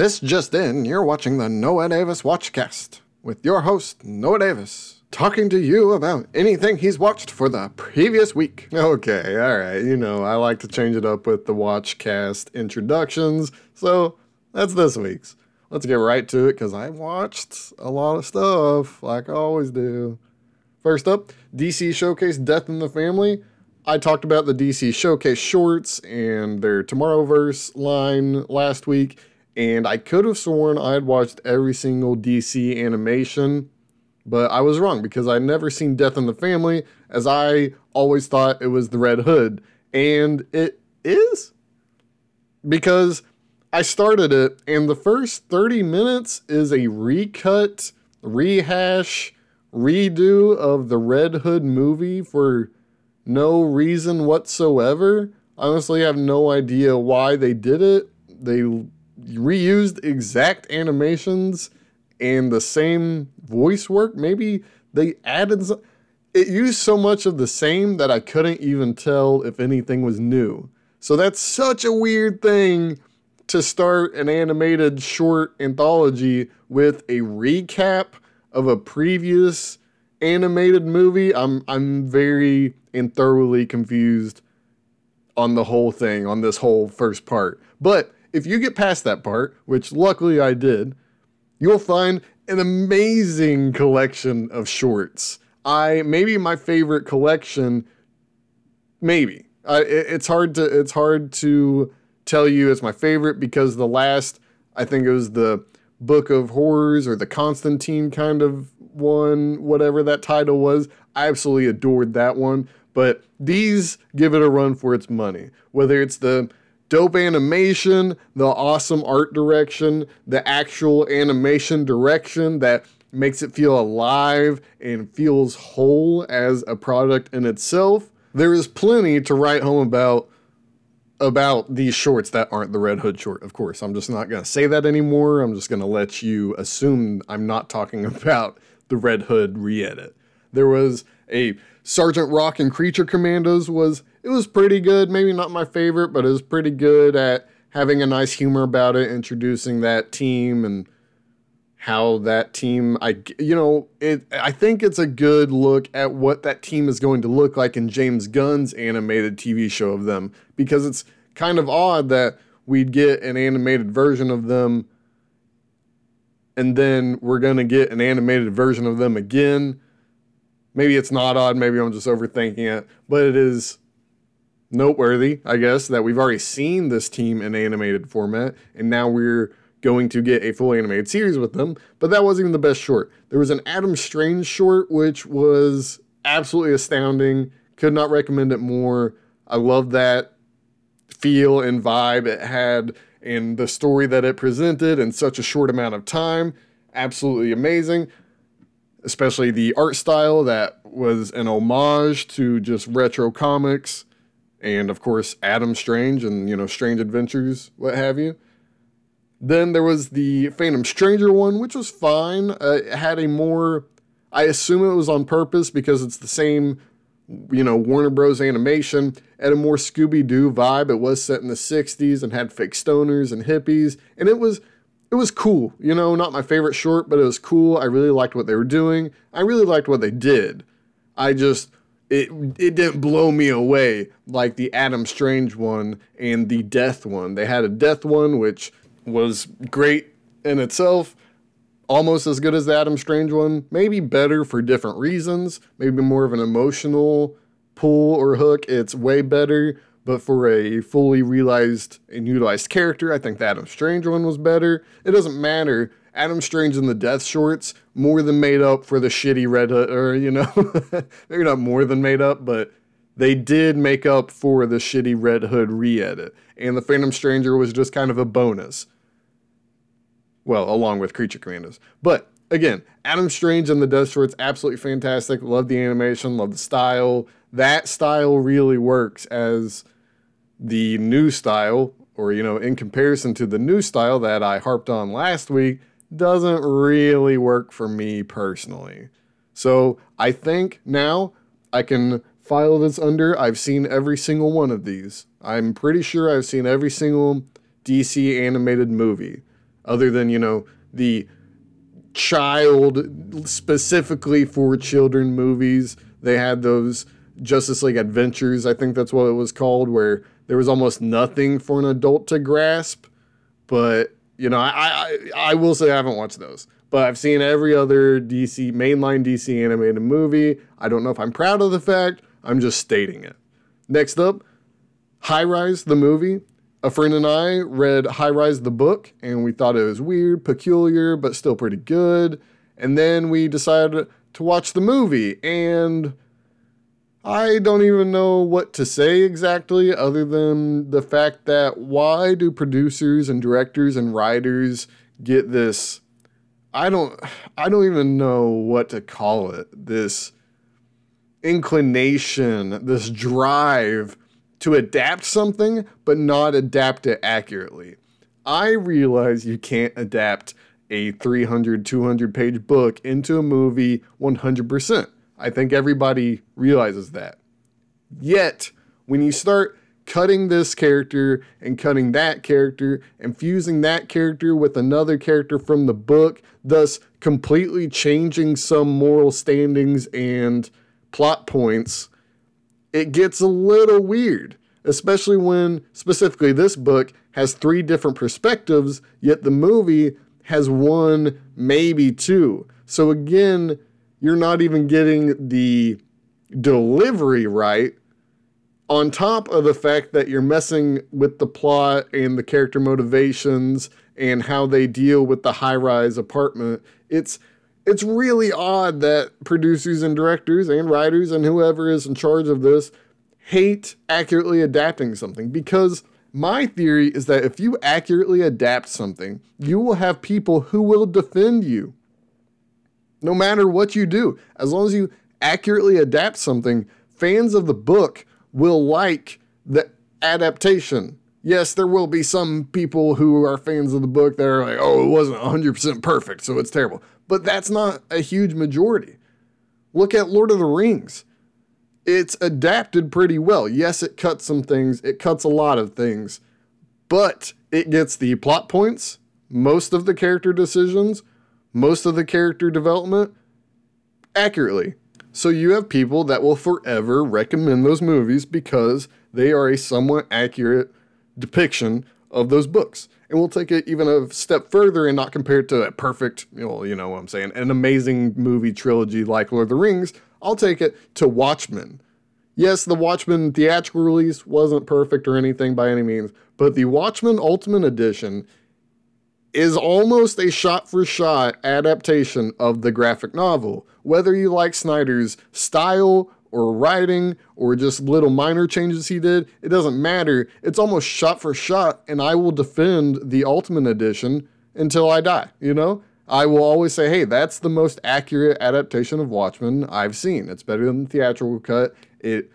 This just in, you're watching the Noah Davis Watchcast with your host, Noah Davis, talking to you about anything he's watched for the previous week. Okay, alright, you know, I like to change it up with the Watchcast introductions, so that's this week's. Let's get right to it because I watched a lot of stuff, like I always do. First up, DC Showcase Death in the Family. I talked about the DC Showcase shorts and their Tomorrowverse line last week and I could have sworn I had watched every single DC animation, but I was wrong because I'd never seen Death in the Family, as I always thought it was the Red Hood, and it is because I started it, and the first 30 minutes is a recut, rehash, redo of the Red Hood movie for no reason whatsoever. Honestly, I have no idea why they did it. They reused exact animations and the same voice work. Maybe they added some, it used so much of the same that I couldn't even tell if anything was new. So that's such a weird thing to start an animated short anthology with a recap of a previous animated movie. I'm I'm very and thoroughly confused on the whole thing, on this whole first part. But if you get past that part, which luckily I did, you'll find an amazing collection of shorts. I maybe my favorite collection, maybe. I, it, it's hard to it's hard to tell you it's my favorite because the last I think it was the Book of Horrors or the Constantine kind of one, whatever that title was. I absolutely adored that one. But these give it a run for its money. Whether it's the dope animation, the awesome art direction, the actual animation direction that makes it feel alive and feels whole as a product in itself. There is plenty to write home about about these shorts that aren't the Red Hood short. Of course, I'm just not going to say that anymore. I'm just going to let you assume I'm not talking about the Red Hood re-edit. There was a Sergeant Rock and Creature Commandos was it was pretty good. Maybe not my favorite, but it was pretty good at having a nice humor about it, introducing that team and how that team I you know, it I think it's a good look at what that team is going to look like in James Gunn's animated TV show of them because it's kind of odd that we'd get an animated version of them and then we're going to get an animated version of them again. Maybe it's not odd, maybe I'm just overthinking it, but it is noteworthy, I guess, that we've already seen this team in animated format, and now we're going to get a full animated series with them. But that wasn't even the best short. There was an Adam Strange short, which was absolutely astounding. Could not recommend it more. I love that feel and vibe it had and the story that it presented in such a short amount of time. Absolutely amazing. Especially the art style that was an homage to just retro comics and of course Adam Strange and you know Strange Adventures, what have you. Then there was the Phantom Stranger one, which was fine. Uh, it had a more, I assume it was on purpose because it's the same, you know, Warner Bros. animation. Had a more Scooby Doo vibe. It was set in the '60s and had fake stoners and hippies, and it was it was cool. You know, not my favorite short, but it was cool. I really liked what they were doing. I really liked what they did. I just it it didn't blow me away like the Adam Strange one and the Death one. They had a Death one which was great in itself, almost as good as the Adam Strange one, maybe better for different reasons, maybe more of an emotional pull or hook, it's way better. But for a fully realized and utilized character, I think the Adam Strange one was better. It doesn't matter. Adam Strange in the Death Shorts more than made up for the shitty Red Hood, or you know, maybe not more than made up, but they did make up for the shitty Red Hood re-edit. And the Phantom Stranger was just kind of a bonus. Well, along with Creature Commandos. But again, Adam Strange and the Death Shorts absolutely fantastic. Love the animation, love the style. That style really works as the new style, or you know, in comparison to the new style that I harped on last week, doesn't really work for me personally. So I think now I can file this under. I've seen every single one of these. I'm pretty sure I've seen every single DC animated movie, other than, you know, the child specifically for children movies. They had those Justice League Adventures, I think that's what it was called, where there was almost nothing for an adult to grasp. But you know, I I, I will say I haven't watched those, but I've seen every other DC mainline DC animated movie. I don't know if I'm proud of the fact. I'm just stating it. Next up, High Rise the movie. A friend and I read High Rise the book, and we thought it was weird, peculiar, but still pretty good. And then we decided to watch the movie, and I don't even know what to say exactly other than the fact that why do producers and directors and writers get this I don't I don't even know what to call it. This inclination, this drive to adapt something but not adapt it accurately. I realize you can't adapt a 300 200 page book into a movie 100%. I think everybody realizes that. Yet, when you start cutting this character and cutting that character and fusing that character with another character from the book, thus completely changing some moral standings and plot points, it gets a little weird, especially when specifically this book has three different perspectives, yet the movie has one, maybe two. So again, you're not even getting the delivery right on top of the fact that you're messing with the plot and the character motivations and how they deal with the high-rise apartment. It's it's really odd that producers and directors and writers and whoever is in charge of this hate accurately adapting something. Because my theory is that if you accurately adapt something, you will have people who will defend you no matter what you do. As long as you accurately adapt something, fans of the book will like the adaptation. Yes, there will be some people who are fans of the book that are like, oh, it wasn't 100% perfect, so it's terrible. But that's not a huge majority. Look at Lord of the Rings. It's adapted pretty well. Yes, it cuts some things, it cuts a lot of things, but it gets the plot points, most of the character decisions, most of the character development accurately. So you have people that will forever recommend those movies because they are a somewhat accurate depiction of those books. And we'll take it even a step further and not compare it to a perfect, know, you know what I'm saying, an amazing movie trilogy like Lord of the Rings. I'll take it to Watchmen. Yes, the Watchmen theatrical release wasn't perfect or anything by any means, but the Watchmen Ultimate Edition is almost a shot for shot adaptation of the graphic novel. Whether you like Snyder's style or writing or just little minor changes he did, it doesn't matter. It's almost shot for shot, and I will defend the Ultimate Edition until I die, you know? I will always say, hey, that's the most accurate adaptation of Watchmen I've seen. It's better than the theatrical cut. It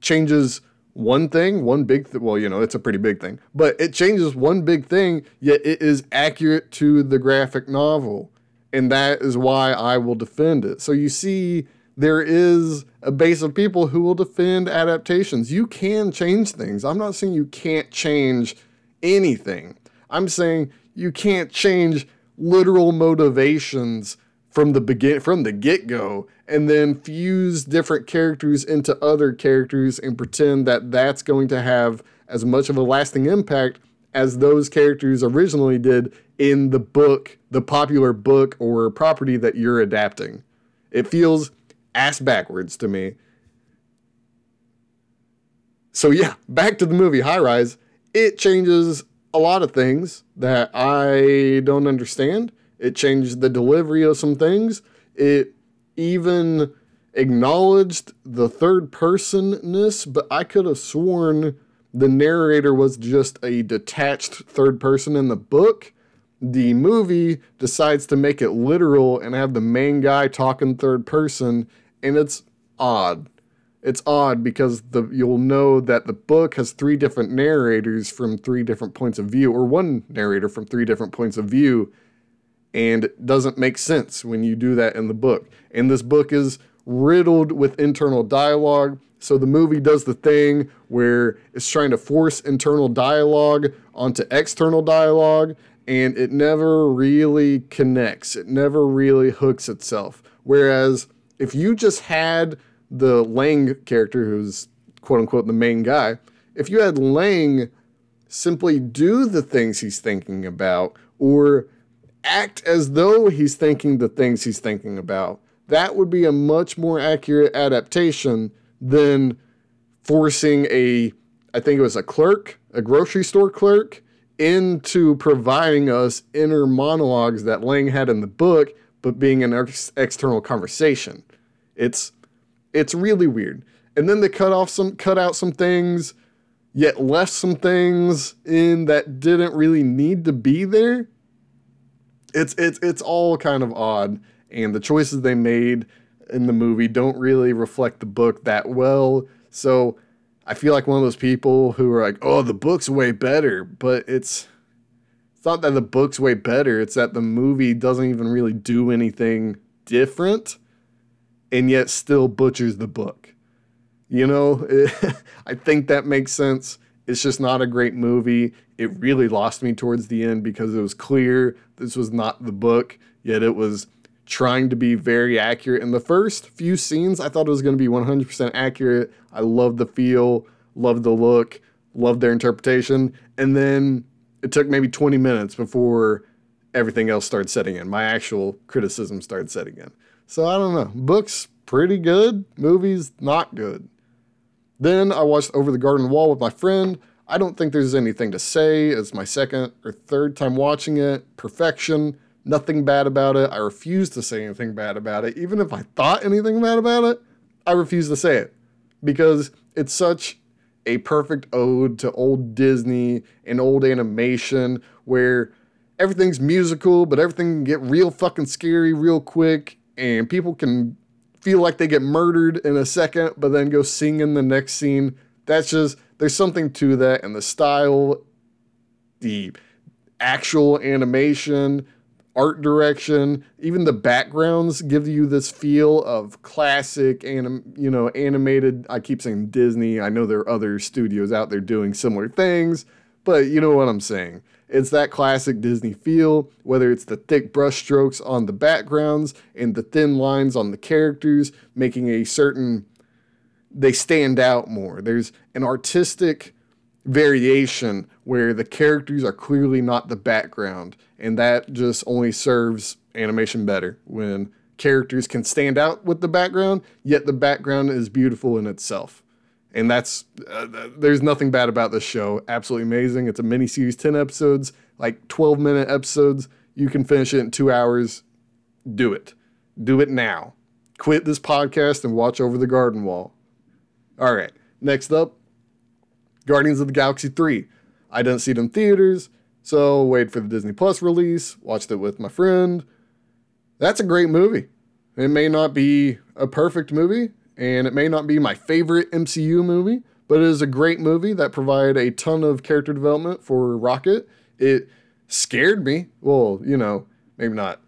changes one thing, one big th- well, you know, it's a pretty big thing, but it changes one big thing, yet it is accurate to the graphic novel. And that is why I will defend it. So you see, there is a base of people who will defend adaptations. You can change things. I'm not saying you can't change anything. I'm saying you can't change literal motivations from the begin from the get-go and then fuse different characters into other characters and pretend that that's going to have as much of a lasting impact as those characters originally did in the book, the popular book or property that you're adapting. It feels ass backwards to me. So, yeah, back to the movie High Rise. It changes a lot of things that I don't understand. It changed the delivery of some things. It even acknowledged the third personness, but I could have sworn the narrator was just a detached third person in the book. The movie decides to make it literal and have the main guy talking third person, and it's odd. It's odd because the you'll know that the book has three different narrators from three different points of view, or one narrator from three different points of view, and it doesn't make sense when you do that in the book. And this book is riddled with internal dialogue. So the movie does the thing where it's trying to force internal dialogue onto external dialogue, and it never really connects. It never really hooks itself. Whereas if you just had the Lang character, who's quote unquote the main guy, if you had Lang simply do the things he's thinking about or act as though he's thinking the things he's thinking about, that would be a much more accurate adaptation than forcing a, I think it was a clerk, a grocery store clerk, into providing us inner monologues that Lang had in the book, but being an ex- external conversation. It's it's really weird. And then they cut off some cut out some things, yet left some things in that didn't really need to be there. It's it's it's all kind of odd and the choices they made in the movie don't really reflect the book that well. So I feel like one of those people who are like, "Oh, the book's way better," but it's it's not that the book's way better. It's that the movie doesn't even really do anything different, and yet still butchers the book. You know, I think that makes sense. It's just not a great movie. It really lost me towards the end because it was clear this was not the book, yet it was trying to be very accurate. In the first few scenes, I thought it was going to be 100% accurate. I loved the feel, loved the look, loved their interpretation. And then it took maybe 20 minutes before everything else started setting in. My actual criticism started setting in. So I don't know. Books, pretty good. Movies, not good. Then I watched Over the Garden Wall with my friend. I don't think there's anything to say. It's my second or third time watching it. Perfection nothing bad about it. I refuse to say anything bad about it. Even if I thought anything bad about it, I refuse to say it because it's such a perfect ode to old Disney and old animation where everything's musical, but everything can get real fucking scary real quick and people can feel like they get murdered in a second, but then go sing in the next scene. That's just, there's something to that, and the style, the actual animation, art direction, even the backgrounds give you this feel of classic anim, you know, animated. I keep saying Disney. I know there are other studios out there doing similar things, but you know what I'm saying. It's that classic Disney feel, whether it's the thick brushstrokes on the backgrounds and the thin lines on the characters, making a certain they stand out more. There's an artistic variation where the characters are clearly not the background and that just only serves animation better when characters can stand out with the background yet the background is beautiful in itself and that's uh, there's nothing bad about this show. Absolutely amazing. It's a mini series 10 episodes like 12 minute episodes. You can finish it in two hours. Do it. Do it now. Quit this podcast and watch over the garden wall. All right. Next up Guardians of the Galaxy 3. I didn't see it in theaters, so wait for the Disney Plus release, watched it with my friend. That's a great movie. It may not be a perfect movie, and it may not be my favorite MCU movie, but it is a great movie that provided a ton of character development for Rocket. It scared me. Well, you know, maybe not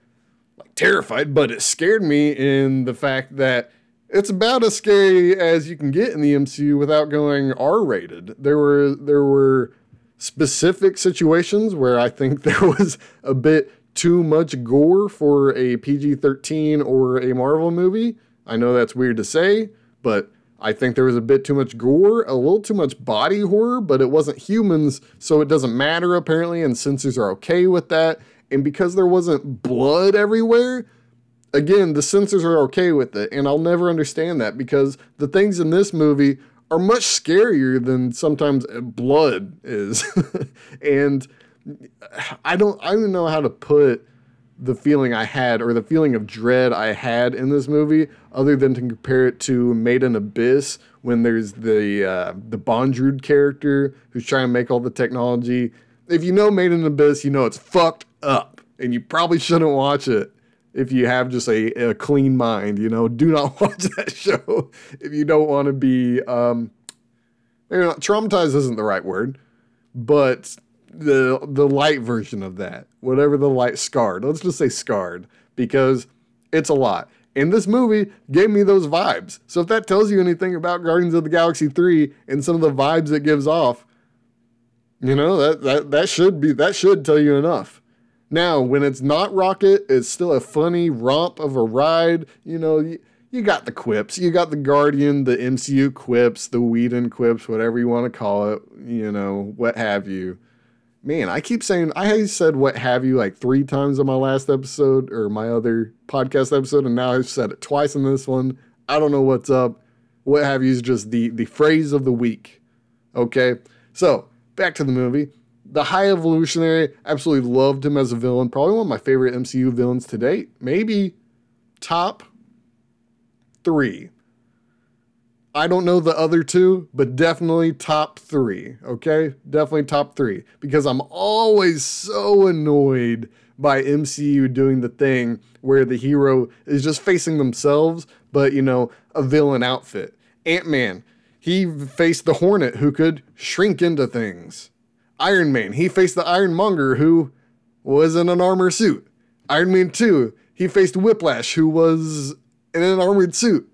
like terrified, but it scared me in the fact that it's about as scary as you can get in the MCU without going R rated. There were there were specific situations where I think there was a bit too much gore for a PG 13 or a Marvel movie. I know that's weird to say, but I think there was a bit too much gore, a little too much body horror, but it wasn't humans, so it doesn't matter apparently, and censors are okay with that. And because there wasn't blood everywhere, again, the censors are okay with it, and I'll never understand that because the things in this movie are much scarier than sometimes blood is. and I don't I don't know how to put the feeling I had or the feeling of dread I had in this movie other than to compare it to Made in Abyss when there's the uh, the Bondrewd character who's trying to make all the technology. If you know Made in Abyss, you know it's fucked up and you probably shouldn't watch it if you have just a, a clean mind, you know, do not watch that show if you don't want to be um, maybe not traumatized isn't the right word, but the the light version of that, whatever the light scarred. Let's just say scarred because it's a lot. And this movie gave me those vibes. So if that tells you anything about Guardians of the Galaxy 3 and some of the vibes it gives off, you know, that that that should be that should tell you enough. Now, when it's not Rocket, it's still a funny romp of a ride. You know, you, you got the quips, you got the Guardian, the MCU quips, the Whedon quips, whatever you want to call it, you know, what have you. Man, I keep saying, I said what have you like three times on my last episode or my other podcast episode, and now I've said it twice in this one. I don't know what's up. What have you is just the, the phrase of the week. Okay, so back to the movie the High Evolutionary, absolutely loved him as a villain. Probably one of my favorite MCU villains to date. Maybe top three. I don't know the other two, but definitely top three. Okay? Definitely top three. Because I'm always so annoyed by MCU doing the thing where the hero is just facing themselves, but, you know, a villain outfit. Ant Man, he faced the Hornet who could shrink into things. Iron Man, he faced the Ironmonger who was in an armor suit. Iron Man 2, he faced Whiplash who was in an armored suit.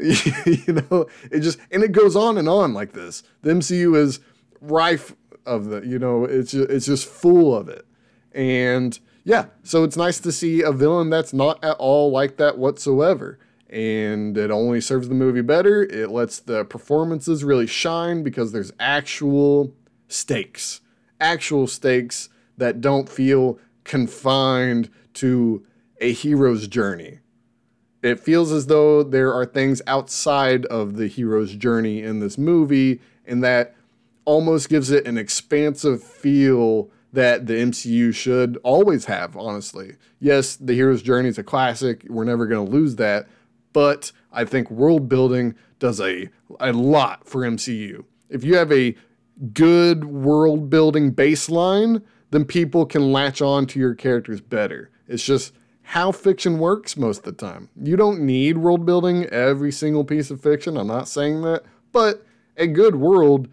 you know, it just and it goes on and on like this. The MCU is rife of the, you know, it's just, it's just full of it. And yeah, so it's nice to see a villain that's not at all like that whatsoever. And it only serves the movie better. It lets the performances really shine because there's actual stakes, actual stakes that don't feel confined to a hero's journey. It feels as though there are things outside of the hero's journey in this movie, and that almost gives it an expansive feel that the MCU should always have, honestly. Yes, the hero's journey is a classic. We're never going to lose that. But I think world building does a, a lot for MCU. If you have a good world building baseline, then people can latch on to your characters better. It's just how fiction works most of the time. You don't need world building every single piece of fiction. I'm not saying that, but a good world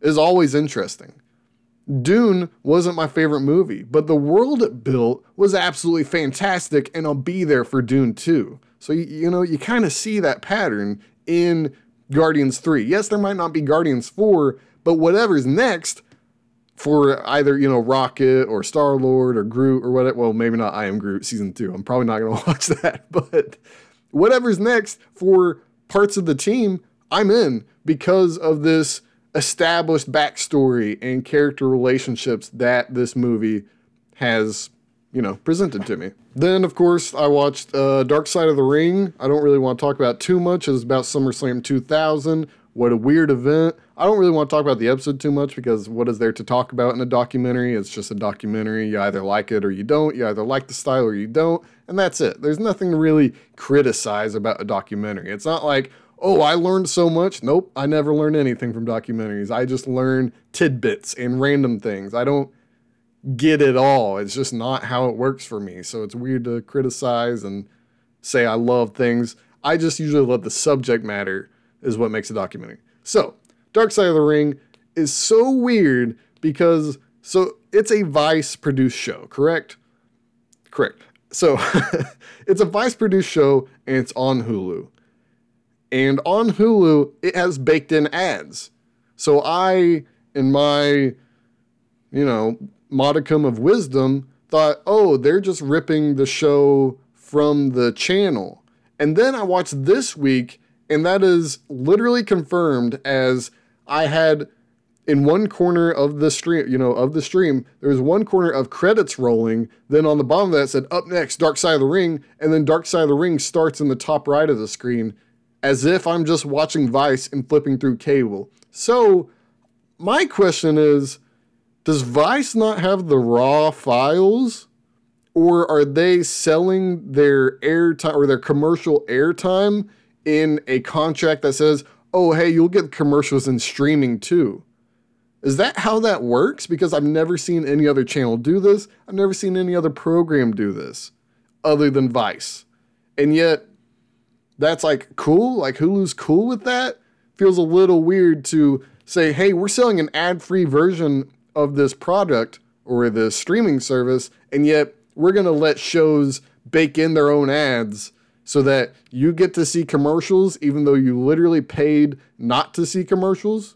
is always interesting. Dune wasn't my favorite movie, but the world it built was absolutely fantastic, and I'll be there for Dune 2. So, you, you know, you kind of see that pattern in Guardians 3. Yes, there might not be Guardians 4, but whatever's next for either, you know, Rocket or Star Lord or Groot or whatever, well, maybe not I Am Groot season two. I'm probably not going to watch that. But whatever's next for parts of the team, I'm in because of this established backstory and character relationships that this movie has, you know, presented to me. Then, of course, I watched uh, Dark Side of the Ring. I don't really want to talk about too much. It was about SummerSlam 2000. What a weird event. I don't really want to talk about the episode too much because what is there to talk about in a documentary? It's just a documentary. You either like it or you don't. You either like the style or you don't. And that's it. There's nothing to really criticize about a documentary. It's not like, oh, I learned so much. Nope, I never learned anything from documentaries. I just learn tidbits and random things. I don't get it all. It's just not how it works for me. So it's weird to criticize and say I love things. I just usually love the subject matter is what makes a documentary. So, Dark Side of the Ring is so weird because so it's a Vice produced show, correct? Correct. So, it's a Vice produced show and it's on Hulu. And on Hulu, it has baked in ads. So I in my you know, modicum of wisdom thought, "Oh, they're just ripping the show from the channel." And then I watched this week and that is literally confirmed as I had in one corner of the stream, you know, of the stream, there was one corner of credits rolling. Then on the bottom of that said, up next, Dark Side of the Ring. And then Dark Side of the Ring starts in the top right of the screen. as if I'm just watching Vice and flipping through cable. So, my question is Does Vice not have the raw files? Or are they selling their airtime or their commercial airtime in a contract that says, oh, hey, you'll get commercials in streaming too? Is that how that works? Because I've never seen any other channel do this. I've never seen any other program do this other than Vice. And yet, that's like cool. Like Hulu's cool with that. Feels a little weird to say, hey, we're selling an ad free version of this product or this streaming service, and yet we're going to let shows bake in their own ads so that you get to see commercials even though you literally paid not to see commercials.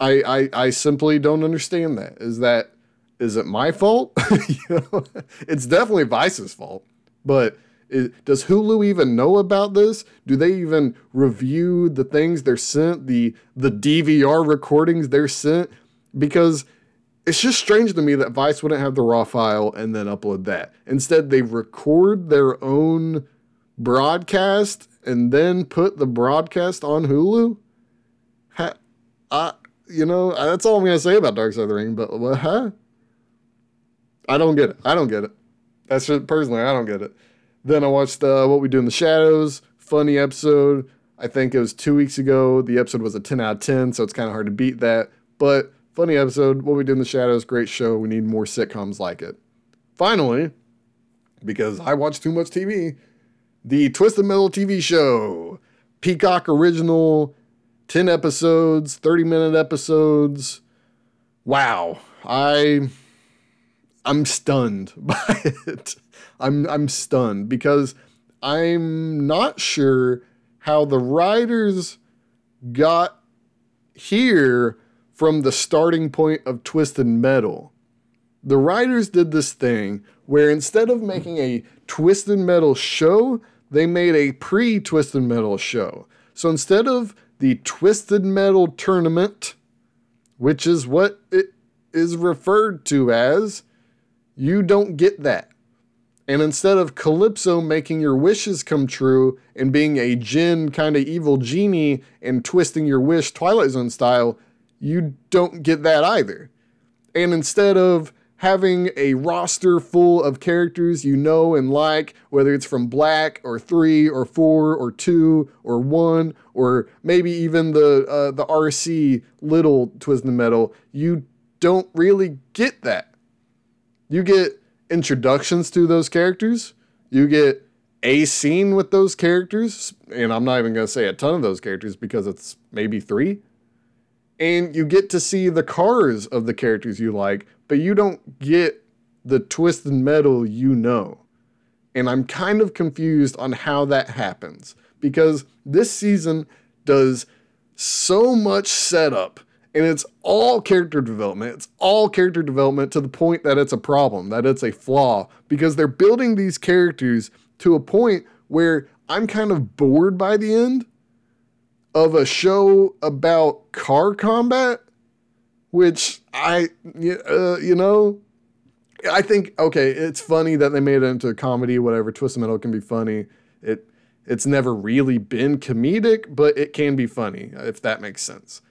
I, I, I simply don't understand that. Is that is it my fault? you know, it's definitely Vice's fault. But is, does Hulu even know about this? Do they even review the things they're sent, the the DVR recordings they're sent? Because it's just strange to me that Vice wouldn't have the raw file and then upload that. Instead, they record their own broadcast and then put the broadcast on Hulu. Ha, I, you know, that's all I'm gonna say about Dark Side of the Ring. But what? Huh? I don't get it. I don't get it. That's just personally, I don't get it. Then I watched uh, What We Do in the Shadows. Funny episode. I think it was two weeks ago. The episode was a 10 out of 10, so it's kind of hard to beat that. But funny episode. What We Do in the Shadows. Great show. We need more sitcoms like it. Finally, because I watch too much TV, the Twisted Metal TV show. Peacock original, 10 episodes, 30 minute episodes. Wow. I I'm stunned by it. I'm I'm stunned because I'm not sure how the writers got here from the starting point of Twisted Metal. The writers did this thing where instead of making a Twisted Metal show, they made a pre Twisted Metal show. So instead of the Twisted Metal tournament, which is what it is referred to as, you don't get that. And instead of Calypso making your wishes come true and being a djinn kind of evil genie and twisting your wish Twilight Zone style, you don't get that either. And instead of having a roster full of characters you know and like, whether it's from Black or three or four or two or one or maybe even the uh, the RC little Twisted Metal, you don't really get that. You get introductions to those characters. You get a scene with those characters, and I'm not even going to say a ton of those characters because it's maybe three. And you get to see the cars of the characters you like, but you don't get the twisted metal you know. And I'm kind of confused on how that happens because this season does so much setup and it's all character development. It's all character development to the point that it's a problem, that it's a flaw, because they're building these characters to a point where I'm kind of bored by the end of a show about car combat, which I, uh, you know, I think okay, it's funny that they made it into a comedy. Whatever, Twisted Metal can be funny. It it's never really been comedic, but it can be funny if that makes sense.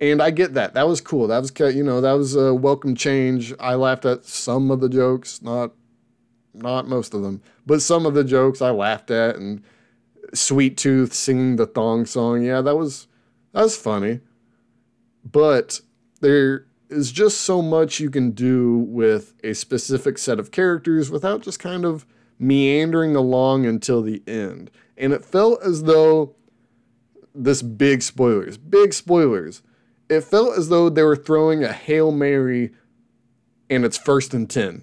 And I get that. That was cool. That was you know that was a welcome change. I laughed at some of the jokes, not not most of them, but some of the jokes I laughed at. And Sweet Tooth singing the thong song, yeah, that was that was funny. But there is just so much you can do with a specific set of characters without just kind of meandering along until the end. And it felt as though this big spoilers, big spoilers it felt as though they were throwing a Hail Mary and it's first and 10.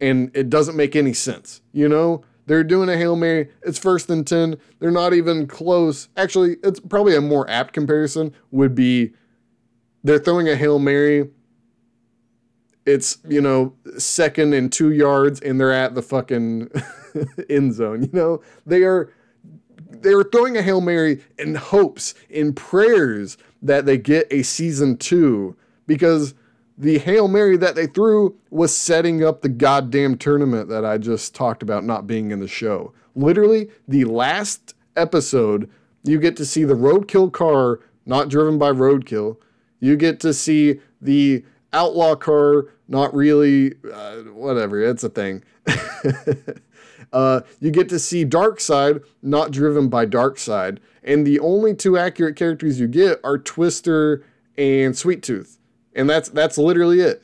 And it doesn't make any sense. You know, they're doing a Hail Mary, it's first and 10. They're not even close. Actually, it's probably a more apt comparison would be they're throwing a Hail Mary. It's, you know, second and two yards, and they're at the fucking end zone. You know, they are they were throwing a Hail Mary in hopes, in prayers that they get a season two because the Hail Mary that they threw was setting up the goddamn tournament that I just talked about not being in the show. Literally, the last episode, you get to see the roadkill car not driven by roadkill. You get to see the outlaw car not really, uh, whatever, it's a thing. uh, you get to see Darkside not driven by Darkside. And the only two accurate characters you get are Twister and Sweet Tooth. And that's that's literally it.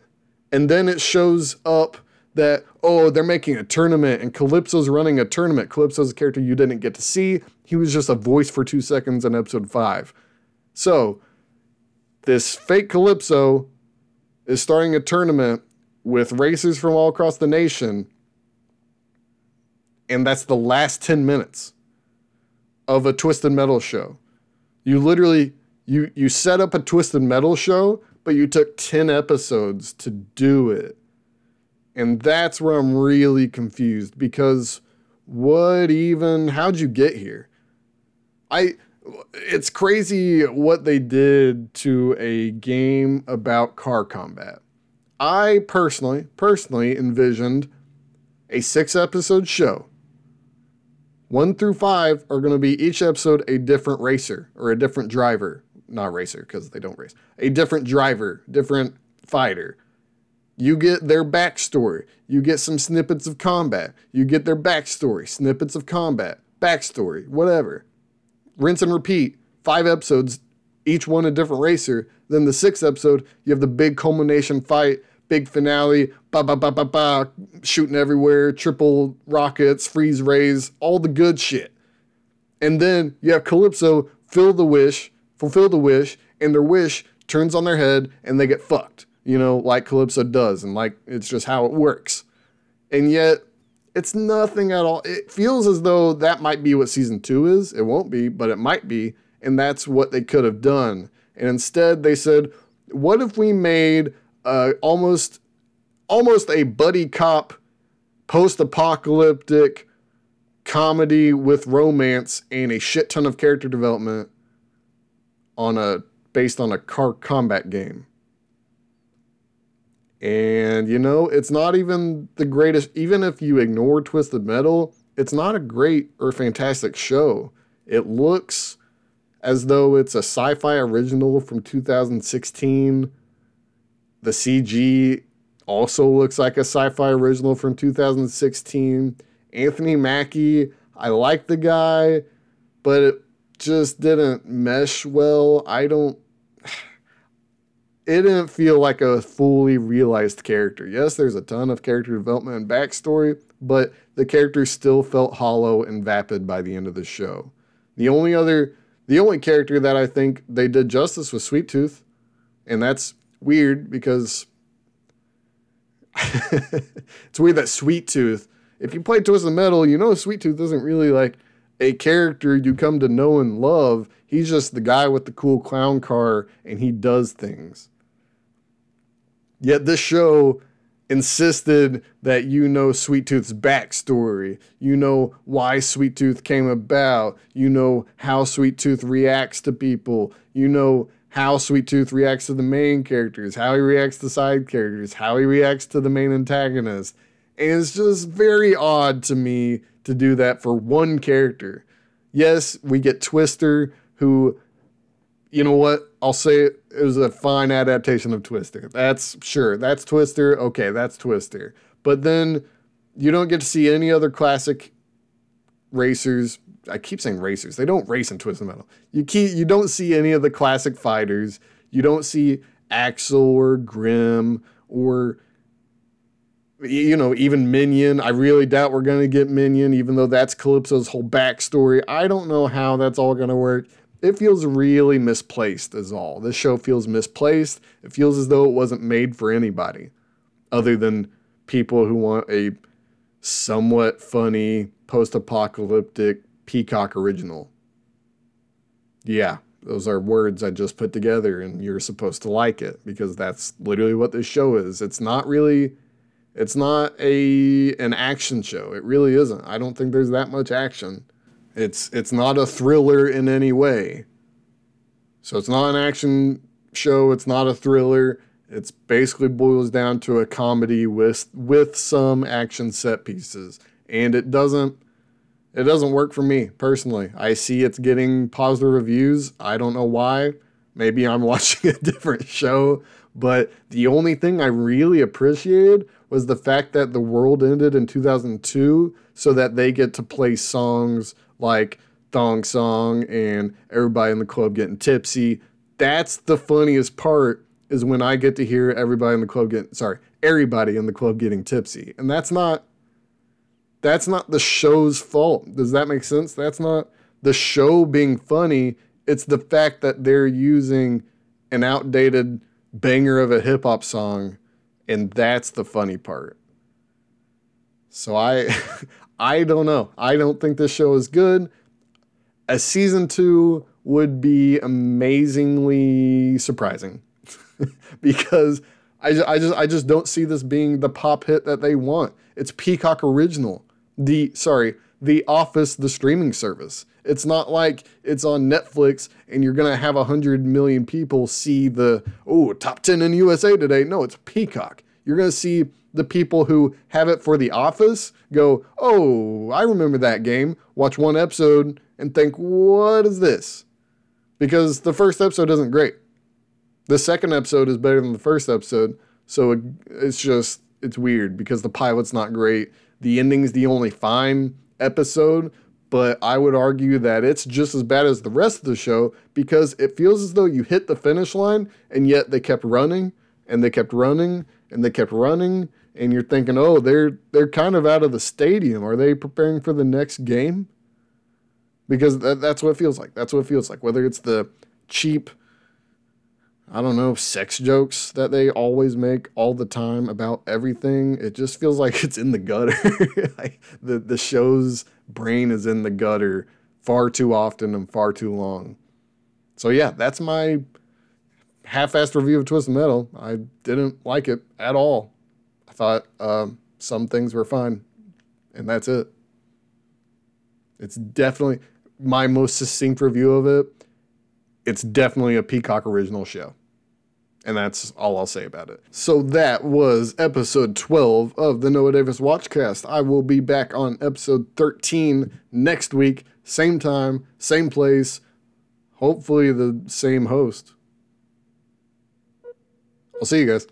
And then it shows up that oh they're making a tournament and Calypso's running a tournament. Calypso's a character you didn't get to see. He was just a voice for 2 seconds in episode 5. So, this fake Calypso is starting a tournament with racers from all across the nation. And that's the last 10 minutes of a Twisted Metal show. You literally you you set up a Twisted Metal show, but you took 10 episodes to do it. And that's where I'm really confused because what even how'd you get here? I it's crazy what they did to a game about car combat. I personally, personally envisioned a six episode show. One through five are going to be each episode a different racer or a different driver. Not racer, because they don't race. A different driver, different fighter. You get their backstory. You get some snippets of combat. You get their backstory, snippets of combat, backstory, whatever rinse and repeat, five episodes, each one a different racer. Then the sixth episode, you have the big culmination fight, big finale, ba ba ba ba ba, shooting everywhere, triple rockets, freeze rays, all the good shit. And then you have Calypso fill the wish, fulfill the wish, and their wish turns on their head and they get fucked. You know, like Calypso does, and like it's just how it works. And yet it's nothing at all. It feels as though that might be what season two is. It won't be, but it might be. And that's what they could have done. And instead, they said, what if we made uh, almost, almost a buddy cop, post apocalyptic comedy with romance and a shit ton of character development on a based on a car combat game. And you know, it's not even the greatest, even if you ignore Twisted Metal, it's not a great or fantastic show. It looks as though it's a sci fi original from 2016. The CG also looks like a sci fi original from 2016. Anthony Mackie, I like the guy, but it just didn't mesh well. I don't it didn't feel like a fully realized character. Yes, there's a ton of character development and backstory, but the character still felt hollow and vapid by the end of the show. The only other, the only character that I think they did justice was Sweet Tooth, and that's weird because it's weird that Sweet Tooth. If you play Twisted Metal, you know Sweet Tooth isn't really like a character you come to know and love. He's just the guy with the cool clown car, and he does things. Yet this show insisted that you know Sweet Tooth's backstory. You know why Sweet Tooth came about. You know how Sweet Tooth reacts to people. You know how Sweet Tooth reacts to the main characters, how he reacts to side characters, how he reacts to the main antagonist. And it's just very odd to me to do that for one character. Yes, we get Twister, who you know what? I'll say it, was a fine adaptation of Twister. That's sure. That's Twister. Okay, that's Twister. But then you don't get to see any other classic racers. I keep saying racers. They don't race in Twisted Metal. You keep you don't see any of the classic fighters. You don't see Axel or Grim or you know, even Minion. I really doubt we're going to get Minion, even though that's Calypso's whole backstory. I don't know how that's all going to work it feels really misplaced, is all. This show feels misplaced. It feels as though it wasn't made for anybody other than people who want a somewhat funny post apocalyptic Peacock original. Yeah, those are words I just put together, and you're supposed to like it because that's literally what this show is. It's not really. It's not a an action show. It really isn't. I don't think there's that much action. It's it's not a thriller in any way. So it's not an action show, it's not a thriller. It's basically boils down to a comedy with with some action set pieces. And it doesn't It doesn't work for me personally. I see it's getting positive reviews. I don't know why. Maybe I'm watching a different show, but the only thing I really appreciated was the fact that the world ended in 2002 so that they get to play songs like Thong Song and everybody in the club getting tipsy. That's the funniest part is when I get to hear everybody in the club get sorry, everybody in the club getting tipsy. And that's not that's not the show's fault. Does that make sense? That's not the show being funny. It's the fact that they're using an outdated banger of a hip hop song, and that's the funny part. So I I don't know. I don't think this show is good. A season 2 would be amazingly surprising because I just, I just I just don't see this being the pop hit that they want. It's Peacock original the sorry, The Office, the streaming service. It's not like it's on Netflix and you're gonna have a hundred million people see the oh top ten in USA today. No, it's Peacock. You're gonna see the people who have it for The Office go, oh, I remember that game. Watch one episode and think, what is this? Because the first episode isn't great. The second episode is better than the first episode. So it, it's just, it's weird because the pilot's not great the ending's the only fine episode, but I would argue that it's just as bad as the rest of the show because it feels as though you hit the finish line and yet they kept running and they kept running and they kept running and you're thinking, "Oh, they're they're kind of out of the stadium. Are they preparing for the next game?" Because that, that's what it feels like. That's what it feels like. Whether it's the cheap I don't know, sex jokes that they always make all the time about everything. It just feels like it's in the gutter. like the, the show's brain is in the gutter far too often and far too long. So, yeah, that's my half assed review of Twisted Metal. I didn't like it at all. I thought um, some things were fine, and that's it. It's definitely my most succinct review of it. It's definitely a Peacock original show. And that's all I'll say about it. So that was episode 12 of the Noah Davis Watchcast. I will be back on episode 13 next week, same time, same place, hopefully the same host. I'll see you guys.